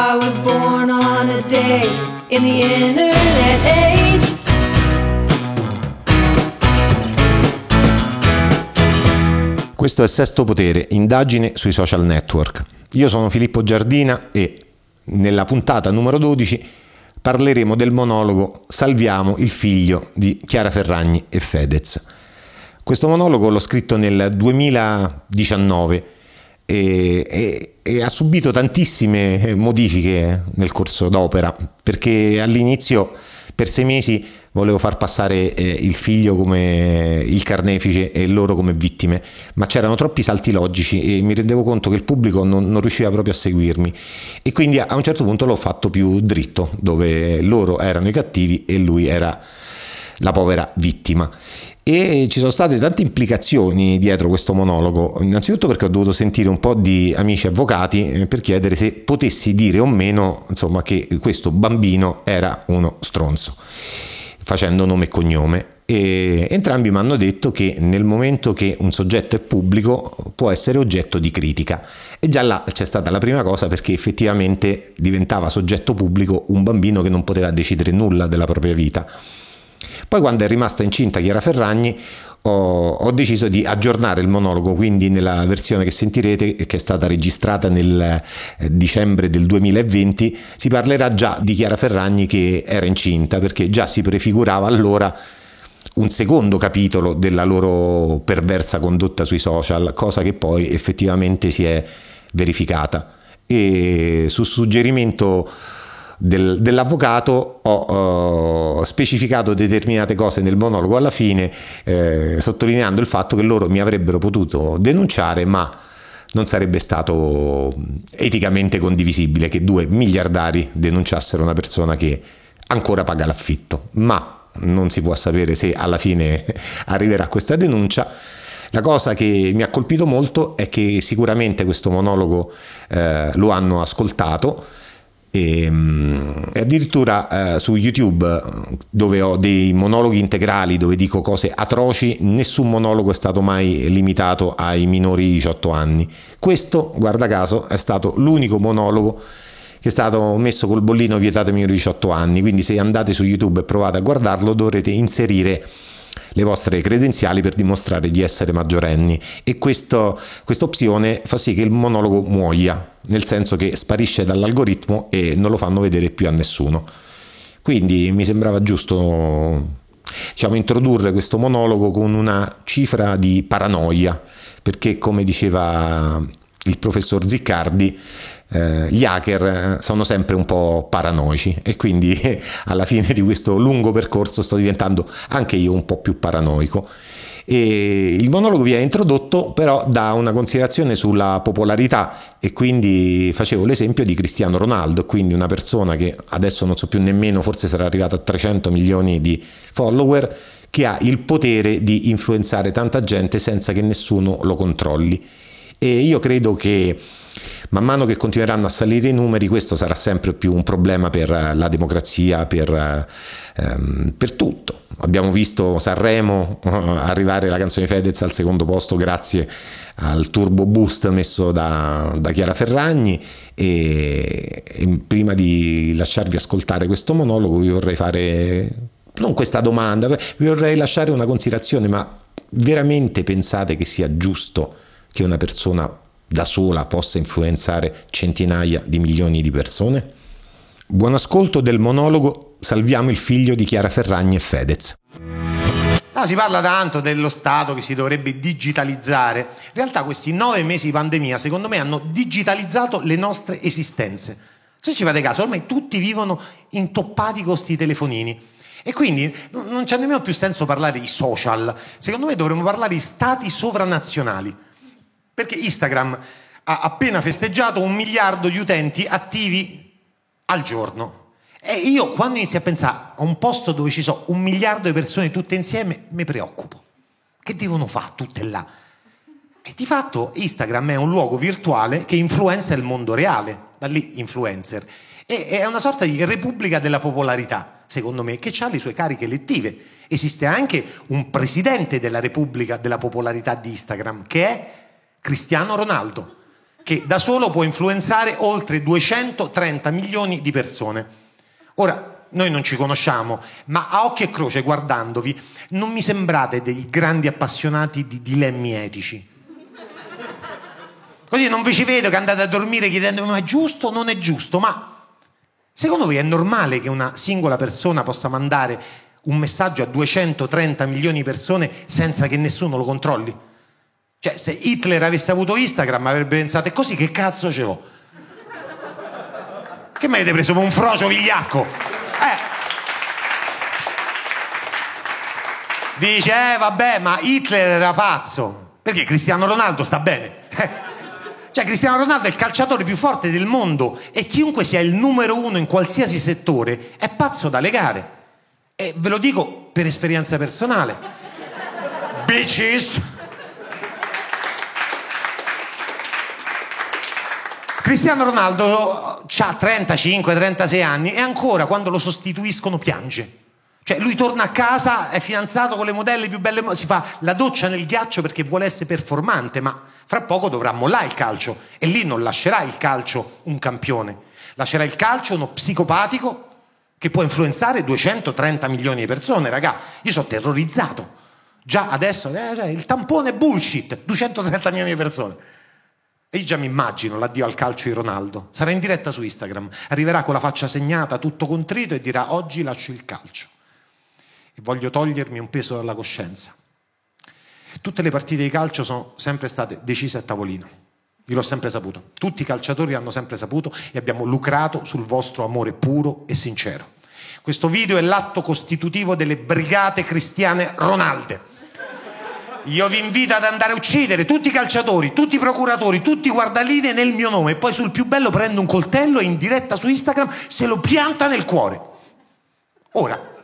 I was born on a day in the internet age. Questo è Sesto Potere, indagine sui social network. Io sono Filippo Giardina e nella puntata numero 12 parleremo del monologo Salviamo il figlio di Chiara Ferragni e Fedez. Questo monologo l'ho scritto nel 2019 e, e, e, ha subito tantissime modifiche nel corso d'opera perché all'inizio per sei mesi volevo far passare eh, il figlio come il carnefice e loro come vittime, ma c'erano troppi salti logici e mi rendevo conto che il pubblico non, non riusciva proprio a seguirmi e quindi a un certo punto l'ho fatto più dritto, dove loro erano i cattivi e lui era la povera vittima. E ci sono state tante implicazioni dietro questo monologo, innanzitutto perché ho dovuto sentire un po' di amici avvocati eh, per chiedere se potessi dire o meno insomma, che questo bambino era uno stronzo facendo nome e cognome. E entrambi mi hanno detto che nel momento che un soggetto è pubblico può essere oggetto di critica. E già là c'è stata la prima cosa perché effettivamente diventava soggetto pubblico un bambino che non poteva decidere nulla della propria vita. Poi quando è rimasta incinta Chiara Ferragni ho, ho, deciso di aggiornare il monologo, quindi nella versione che sentirete, che è stata registrata nel eh, dicembre del 2020, si parlerà già di Chiara Ferragni che era incinta, perché già si prefigurava allora un secondo capitolo della loro perversa condotta sui social, cosa che poi effettivamente si è verificata. E su suggerimento del, dell'avvocato ho uh, specificato determinate cose nel monologo alla fine, eh, sottolineando il fatto che loro mi avrebbero potuto denunciare, ma non sarebbe stato eticamente condivisibile che due miliardari denunciassero una persona che ancora paga l'affitto. Ma non si può sapere se alla fine arriverà questa denuncia. La cosa che mi ha colpito molto è che sicuramente questo monologo eh, lo hanno ascoltato Ehm, e, addirittura eh, su YouTube dove ho dei monologhi integrali dove dico cose atroci nessun monologo è stato mai limitato ai minori di 18 anni. Questo guarda caso è stato l'unico monologo che è stato messo col bollino vietato ai minori di 18 anni. Quindi se andate su YouTube e provate a guardarlo dovrete inserire le vostre credenziali per dimostrare di essere maggiorenni e questa opzione fa sì che il monologo muoia, nel senso che sparisce dall'algoritmo e non lo fanno vedere più a nessuno. Quindi mi sembrava giusto diciamo, introdurre questo monologo con una cifra di paranoia, perché come diceva il professor Ziccardi, eh, gli hacker eh, sono sempre un po' paranoici e quindi alla fine di questo lungo percorso sto diventando anche io un po' più paranoico. E il monologo viene introdotto però da una considerazione sulla popolarità e quindi facevo l'esempio di Cristiano Ronaldo, quindi una persona che adesso non so più nemmeno, forse sarà arrivata a 300 milioni di follower, che ha il potere di influenzare tanta gente senza che nessuno lo controlli. E io credo che Man mano che continueranno a salire i numeri, questo sarà sempre più un problema per la democrazia, per, ehm, per tutto. Abbiamo visto Sanremo eh, arrivare la canzone Fedez al secondo posto grazie al turbo boost messo da, da Chiara Ferragni e, e prima di lasciarvi ascoltare questo monologo vi vorrei fare non questa domanda, vi vorrei lasciare una considerazione, ma veramente pensate che sia giusto che una persona da sola possa influenzare centinaia di milioni di persone? Buon ascolto del monologo Salviamo il figlio di Chiara Ferragni e Fedez. No, si parla tanto dello Stato che si dovrebbe digitalizzare. In realtà questi nove mesi di pandemia, secondo me, hanno digitalizzato le nostre esistenze. Se ci fate caso, ormai tutti vivono intoppati con questi telefonini. E quindi non c'è nemmeno più senso parlare di social. Secondo me dovremmo parlare di stati sovranazionali. Perché Instagram ha appena festeggiato un miliardo di utenti attivi al giorno. E io quando inizio a pensare a un posto dove ci sono un miliardo di persone tutte insieme, mi preoccupo. Che devono fare tutte là? E di fatto Instagram è un luogo virtuale che influenza il mondo reale, da lì influencer. E è una sorta di repubblica della popolarità, secondo me, che ha le sue cariche elettive. Esiste anche un presidente della repubblica della popolarità di Instagram, che è Cristiano Ronaldo, che da solo può influenzare oltre 230 milioni di persone. Ora, noi non ci conosciamo, ma a occhio e croce guardandovi, non mi sembrate dei grandi appassionati di dilemmi etici. Così non vi ci vedo che andate a dormire chiedendomi ma è giusto o non è giusto, ma secondo voi è normale che una singola persona possa mandare un messaggio a 230 milioni di persone senza che nessuno lo controlli? Cioè, se Hitler avesse avuto Instagram avrebbe pensato, è così che cazzo ce l'ho? Che mi avete preso come un frocio vigliacco? Eh. Dice, eh vabbè, ma Hitler era pazzo. Perché Cristiano Ronaldo sta bene. Eh. Cioè Cristiano Ronaldo è il calciatore più forte del mondo e chiunque sia il numero uno in qualsiasi settore è pazzo da legare. E ve lo dico per esperienza personale. Bitches! Cristiano Ronaldo ha 35-36 anni e ancora quando lo sostituiscono piange. Cioè lui torna a casa, è fidanzato con le modelle più belle, si fa la doccia nel ghiaccio perché vuole essere performante, ma fra poco dovrà mollare il calcio e lì non lascerà il calcio un campione, lascerà il calcio uno psicopatico che può influenzare 230 milioni di persone, raga. Io sono terrorizzato. Già adesso eh, il tampone bullshit, 230 milioni di persone. E io già mi immagino l'addio al calcio di Ronaldo. Sarà in diretta su Instagram, arriverà con la faccia segnata, tutto contrito e dirà oggi lascio il calcio. E voglio togliermi un peso dalla coscienza. Tutte le partite di calcio sono sempre state decise a tavolino. Io l'ho sempre saputo. Tutti i calciatori hanno sempre saputo e abbiamo lucrato sul vostro amore puro e sincero. Questo video è l'atto costitutivo delle brigate cristiane Ronalde io vi invito ad andare a uccidere tutti i calciatori, tutti i procuratori, tutti i guardaline nel mio nome e poi sul più bello prendo un coltello e in diretta su Instagram se lo pianta nel cuore. Ora,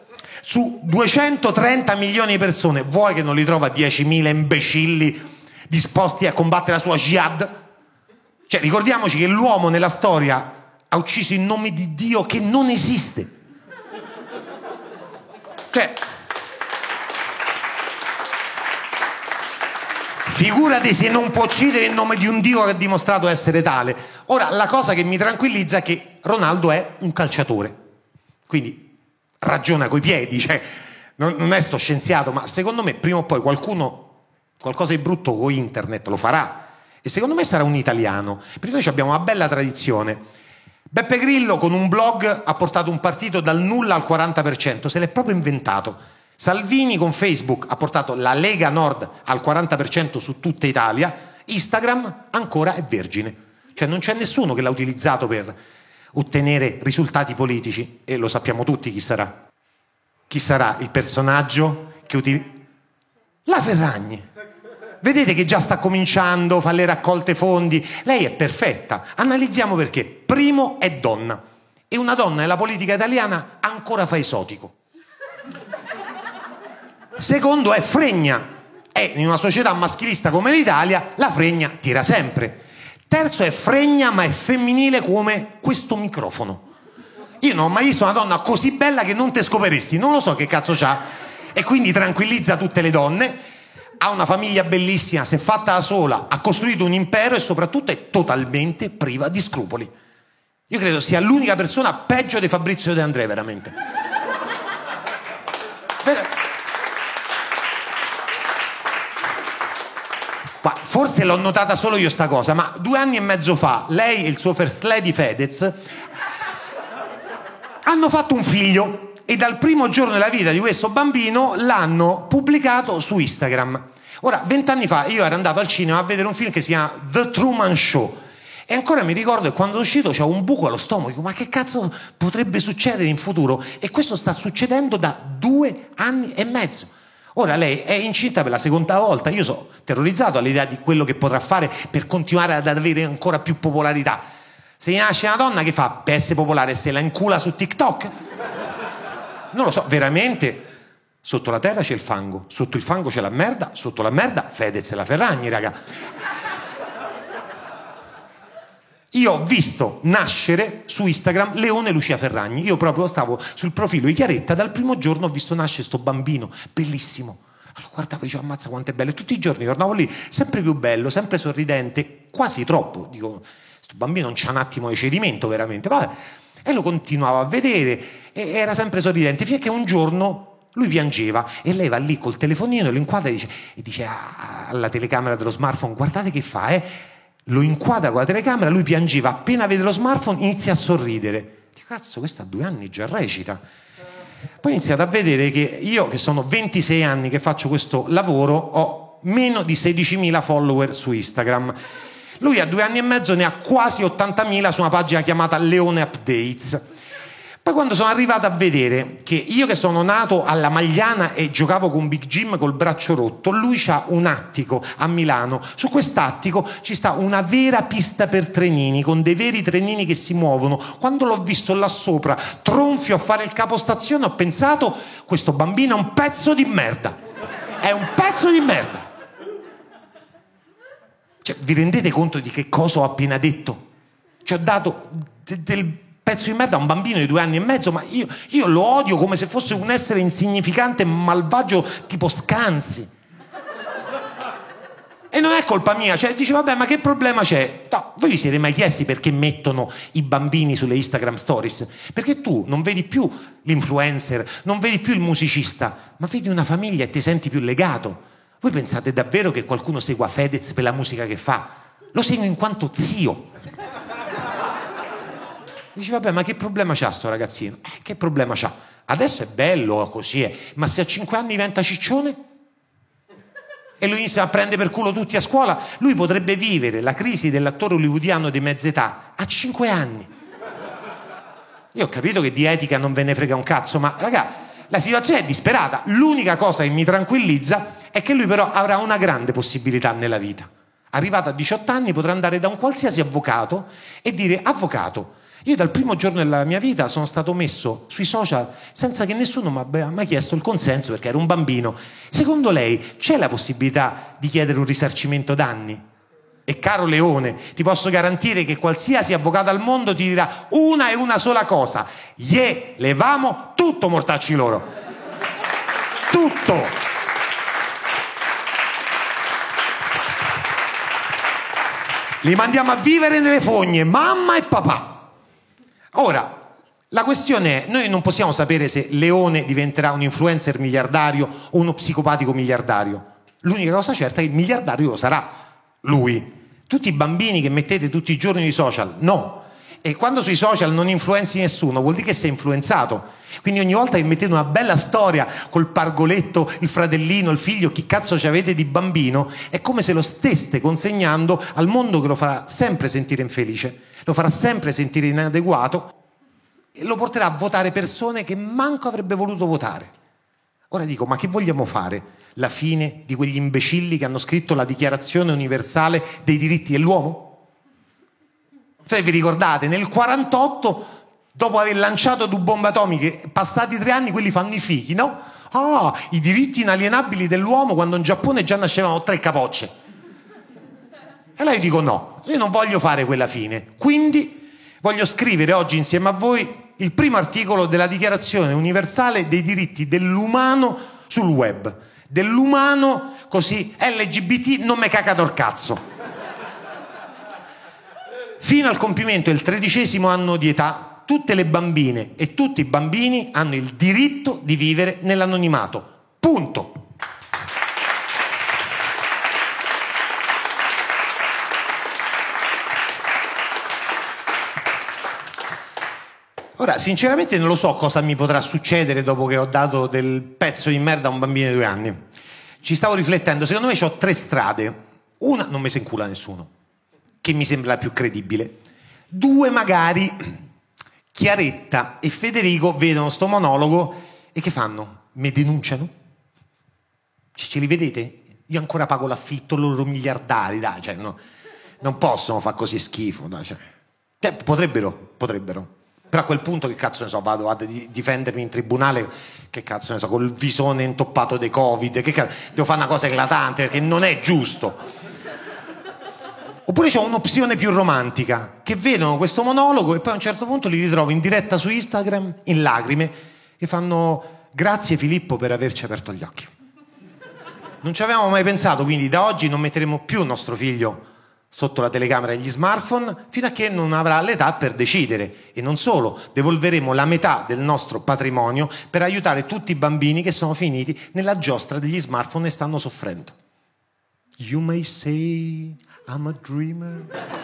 su 230 milioni di persone, vuoi che non li trova 10.000 imbecilli disposti a combattere la sua jihad? Cioè, ricordiamoci che l'uomo nella storia ha ucciso in nome di Dio che non esiste. Cioè, Figurati se non può uccidere in nome di un Dio che ha dimostrato essere tale. Ora, la cosa che mi tranquillizza è che Ronaldo è un calciatore. Quindi ragiona coi piedi, cioè, non, non è sto scienziato, ma secondo me prima o poi qualcuno qualcosa di brutto con internet lo farà. E secondo me sarà un italiano. Perché noi abbiamo una bella tradizione. Beppe Grillo con un blog ha portato un partito dal nulla al 40%, se l'è proprio inventato. Salvini con Facebook ha portato la Lega Nord al 40% su tutta Italia, Instagram ancora è vergine. Cioè non c'è nessuno che l'ha utilizzato per ottenere risultati politici e lo sappiamo tutti chi sarà. Chi sarà il personaggio che utilizza? La Ferragni. Vedete che già sta cominciando, fa le raccolte fondi. Lei è perfetta. Analizziamo perché. Primo è donna. E una donna nella politica italiana ancora fa esotico. Secondo è fregna. E in una società maschilista come l'Italia, la fregna tira sempre. Terzo è fregna, ma è femminile come questo microfono. Io non ho mai visto una donna così bella che non te scoperesti, non lo so che cazzo c'ha. E quindi tranquillizza tutte le donne. Ha una famiglia bellissima, si è fatta da sola, ha costruito un impero e soprattutto è totalmente priva di scrupoli. Io credo sia l'unica persona peggio di Fabrizio De André, veramente. Ver- forse l'ho notata solo io sta cosa, ma due anni e mezzo fa lei e il suo first lady Fedez hanno fatto un figlio e dal primo giorno della vita di questo bambino l'hanno pubblicato su Instagram. Ora, vent'anni fa io ero andato al cinema a vedere un film che si chiama The Truman Show. E ancora mi ricordo che quando sono uscito c'avevo un buco allo stomaco, ma che cazzo potrebbe succedere in futuro? E questo sta succedendo da due anni e mezzo. Ora lei è incinta per la seconda volta, io sono terrorizzato all'idea di quello che potrà fare per continuare ad avere ancora più popolarità. Se nasce una donna che fa per popolare se la incula su TikTok? Non lo so, veramente sotto la terra c'è il fango, sotto il fango c'è la merda, sotto la merda Fedez e la Ferragni, raga. Io ho visto nascere su Instagram Leone Lucia Ferragni. Io proprio stavo sul profilo di Chiaretta, dal primo giorno ho visto nascere questo bambino, bellissimo. Allora guardavo e dicevo, ammazza quanto è bello. E tutti i giorni tornavo lì, sempre più bello, sempre sorridente, quasi troppo. Dico, questo bambino non c'ha un attimo di cedimento veramente. Vabbè. E lo continuavo a vedere e era sempre sorridente, che un giorno lui piangeva e lei va lì col telefonino, lo inquadra e dice, e dice alla telecamera dello smartphone, guardate che fa, eh? Lo inquadra con la telecamera, lui piangeva, appena vede lo smartphone inizia a sorridere. Dico, cazzo, questo ha due anni già recita. Poi ho a vedere che io, che sono 26 anni che faccio questo lavoro, ho meno di 16.000 follower su Instagram. Lui a due anni e mezzo ne ha quasi 80.000 su una pagina chiamata Leone Updates. Poi quando sono arrivato a vedere che io che sono nato alla Magliana e giocavo con Big Jim col braccio rotto, lui ha un attico a Milano. Su quest'attico ci sta una vera pista per trenini, con dei veri trenini che si muovono. Quando l'ho visto là sopra, tronfio a fare il capostazione, ho pensato, questo bambino è un pezzo di merda. È un pezzo di merda. Cioè, vi rendete conto di che cosa ho appena detto? Ci ho dato de- del pezzo di merda a un bambino di due anni e mezzo, ma io, io lo odio come se fosse un essere insignificante, malvagio tipo Scanzi. E non è colpa mia, cioè dice vabbè ma che problema c'è? No, voi vi siete mai chiesti perché mettono i bambini sulle Instagram stories? Perché tu non vedi più l'influencer, non vedi più il musicista, ma vedi una famiglia e ti senti più legato. Voi pensate davvero che qualcuno segua Fedez per la musica che fa? Lo seguo in quanto zio. Dici, vabbè, ma che problema c'ha sto ragazzino? Eh, che problema c'ha? Adesso è bello così, è. ma se a 5 anni diventa ciccione? E lui inizia a prendere per culo tutti a scuola, lui potrebbe vivere la crisi dell'attore hollywoodiano di mezza età a 5 anni. Io ho capito che di etica non ve ne frega un cazzo, ma raga, la situazione è disperata. L'unica cosa che mi tranquillizza è che lui però avrà una grande possibilità nella vita. Arrivato a 18 anni potrà andare da un qualsiasi avvocato e dire avvocato, io dal primo giorno della mia vita sono stato messo sui social senza che nessuno mi abbia mai chiesto il consenso perché ero un bambino. Secondo lei c'è la possibilità di chiedere un risarcimento danni? E caro Leone, ti posso garantire che qualsiasi avvocato al mondo ti dirà una e una sola cosa. Ye, levamo tutto mortacci loro. Tutto. Li mandiamo a vivere nelle fogne, mamma e papà. Ora, la questione è, noi non possiamo sapere se Leone diventerà un influencer miliardario o uno psicopatico miliardario. L'unica cosa certa è che il miliardario lo sarà lui. Tutti i bambini che mettete tutti i giorni sui social, no. E quando sui social non influenzi nessuno, vuol dire che sei influenzato. Quindi ogni volta che mettete una bella storia col pargoletto, il fratellino, il figlio, chi cazzo ci avete di bambino, è come se lo steste consegnando al mondo che lo farà sempre sentire infelice, lo farà sempre sentire inadeguato e lo porterà a votare persone che manco avrebbe voluto votare. Ora dico, ma che vogliamo fare? La fine di quegli imbecilli che hanno scritto la Dichiarazione universale dei diritti dell'uomo? Se vi ricordate, nel 48 dopo aver lanciato due bombe atomiche, passati tre anni quelli fanno i figli, no? Ah, i diritti inalienabili dell'uomo quando in Giappone già nascevano tre capocce. E lei dico no, io non voglio fare quella fine. Quindi voglio scrivere oggi insieme a voi il primo articolo della Dichiarazione universale dei diritti dell'umano sul web. Dell'umano così LGBT non me caca dal cazzo. Fino al compimento del tredicesimo anno di età tutte le bambine e tutti i bambini hanno il diritto di vivere nell'anonimato. Punto. Ora, sinceramente non lo so cosa mi potrà succedere dopo che ho dato del pezzo di merda a un bambino di due anni. Ci stavo riflettendo, secondo me ho tre strade. Una, non mi si incula nessuno, che mi sembra la più credibile. Due, magari, Chiaretta e Federico vedono sto monologo e che fanno? Mi denunciano? Cioè, ce li vedete? Io ancora pago l'affitto, loro miliardari, dai, cioè, no, non possono fare così schifo. Dai, cioè. Cioè, potrebbero, potrebbero. Però a quel punto che cazzo ne so, vado a difendermi in tribunale, che cazzo ne so, col visone intoppato dei Covid, che cazzo, devo fare una cosa eclatante perché non è giusto. Oppure c'è un'opzione più romantica, che vedono questo monologo e poi a un certo punto li ritrovo in diretta su Instagram, in lacrime, e fanno grazie Filippo per averci aperto gli occhi. Non ci avevamo mai pensato, quindi da oggi non metteremo più nostro figlio sotto la telecamera degli smartphone fino a che non avrà l'età per decidere. E non solo, devolveremo la metà del nostro patrimonio per aiutare tutti i bambini che sono finiti nella giostra degli smartphone e stanno soffrendo. You may say I'm a dreamer.